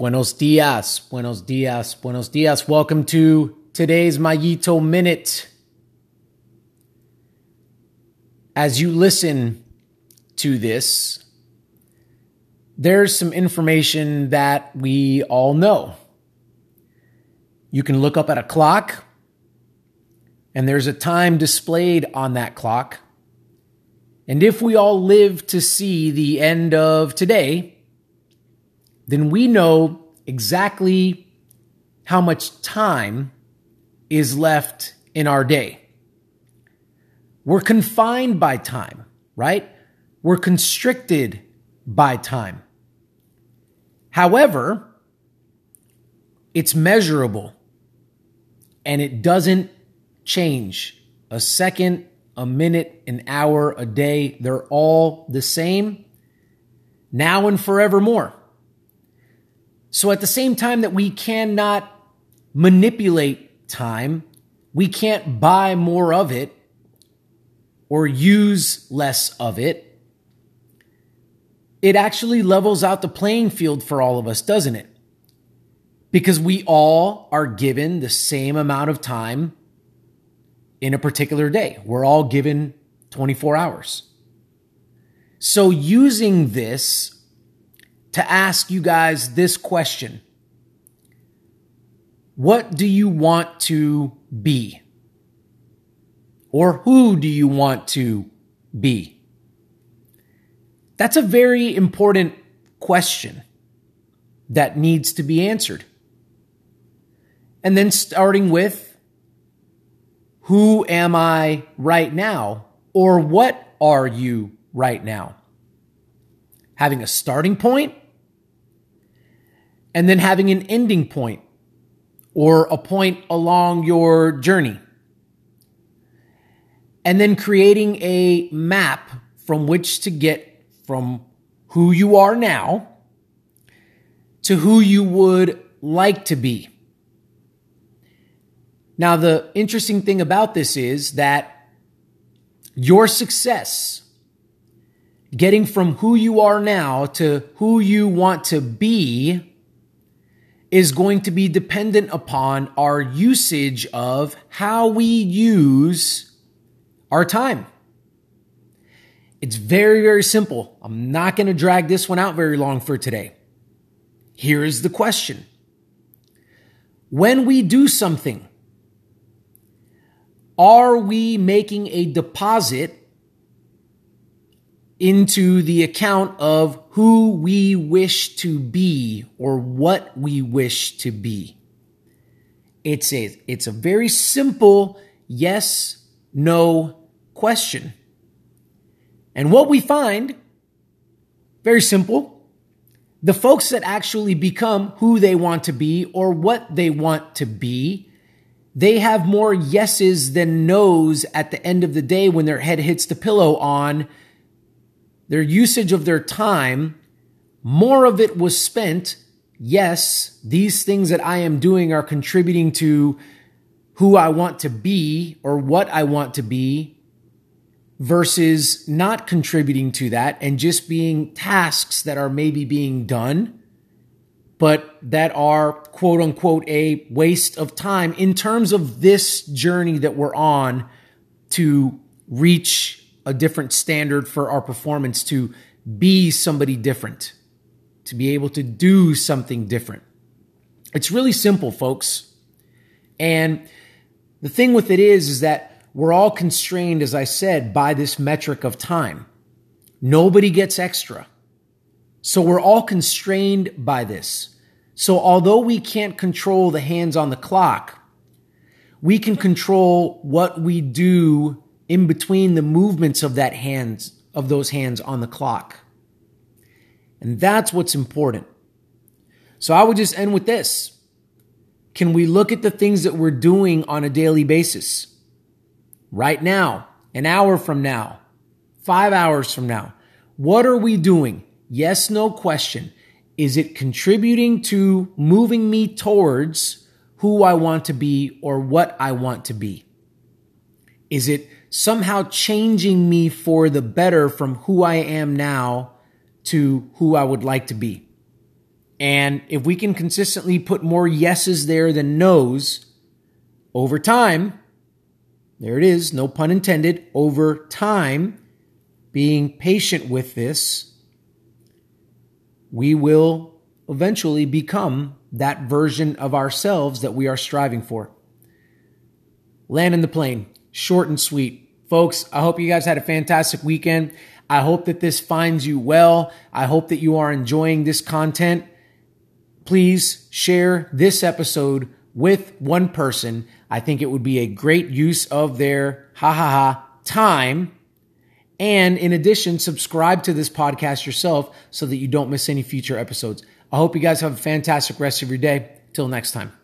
Buenos dias, buenos dias, buenos dias. Welcome to today's Mayito Minute. As you listen to this, there's some information that we all know. You can look up at a clock, and there's a time displayed on that clock. And if we all live to see the end of today, then we know exactly how much time is left in our day. We're confined by time, right? We're constricted by time. However, it's measurable and it doesn't change. A second, a minute, an hour, a day, they're all the same now and forevermore. So at the same time that we cannot manipulate time, we can't buy more of it or use less of it. It actually levels out the playing field for all of us, doesn't it? Because we all are given the same amount of time in a particular day. We're all given 24 hours. So using this to ask you guys this question What do you want to be? Or who do you want to be? That's a very important question that needs to be answered. And then starting with who am I right now? Or what are you right now? Having a starting point and then having an ending point or a point along your journey. And then creating a map from which to get from who you are now to who you would like to be. Now, the interesting thing about this is that your success, getting from who you are now to who you want to be, is going to be dependent upon our usage of how we use our time. It's very, very simple. I'm not going to drag this one out very long for today. Here is the question. When we do something, are we making a deposit into the account of who we wish to be or what we wish to be. It's a, it's a very simple yes, no question. And what we find, very simple, the folks that actually become who they want to be or what they want to be, they have more yeses than nos at the end of the day when their head hits the pillow on their usage of their time, more of it was spent. Yes, these things that I am doing are contributing to who I want to be or what I want to be versus not contributing to that and just being tasks that are maybe being done, but that are quote unquote a waste of time in terms of this journey that we're on to reach a different standard for our performance to be somebody different, to be able to do something different. It's really simple, folks. And the thing with it is, is that we're all constrained, as I said, by this metric of time. Nobody gets extra. So we're all constrained by this. So although we can't control the hands on the clock, we can control what we do in between the movements of that hands of those hands on the clock. And that's what's important. So I would just end with this. Can we look at the things that we're doing on a daily basis? Right now, an hour from now, five hours from now. What are we doing? Yes, no question. Is it contributing to moving me towards who I want to be or what I want to be? Is it somehow changing me for the better from who I am now to who I would like to be. And if we can consistently put more yeses there than nos over time, there it is, no pun intended, over time, being patient with this, we will eventually become that version of ourselves that we are striving for. Land in the plane, short and sweet. Folks, I hope you guys had a fantastic weekend. I hope that this finds you well. I hope that you are enjoying this content. Please share this episode with one person. I think it would be a great use of their ha ha ha time. And in addition, subscribe to this podcast yourself so that you don't miss any future episodes. I hope you guys have a fantastic rest of your day. Till next time.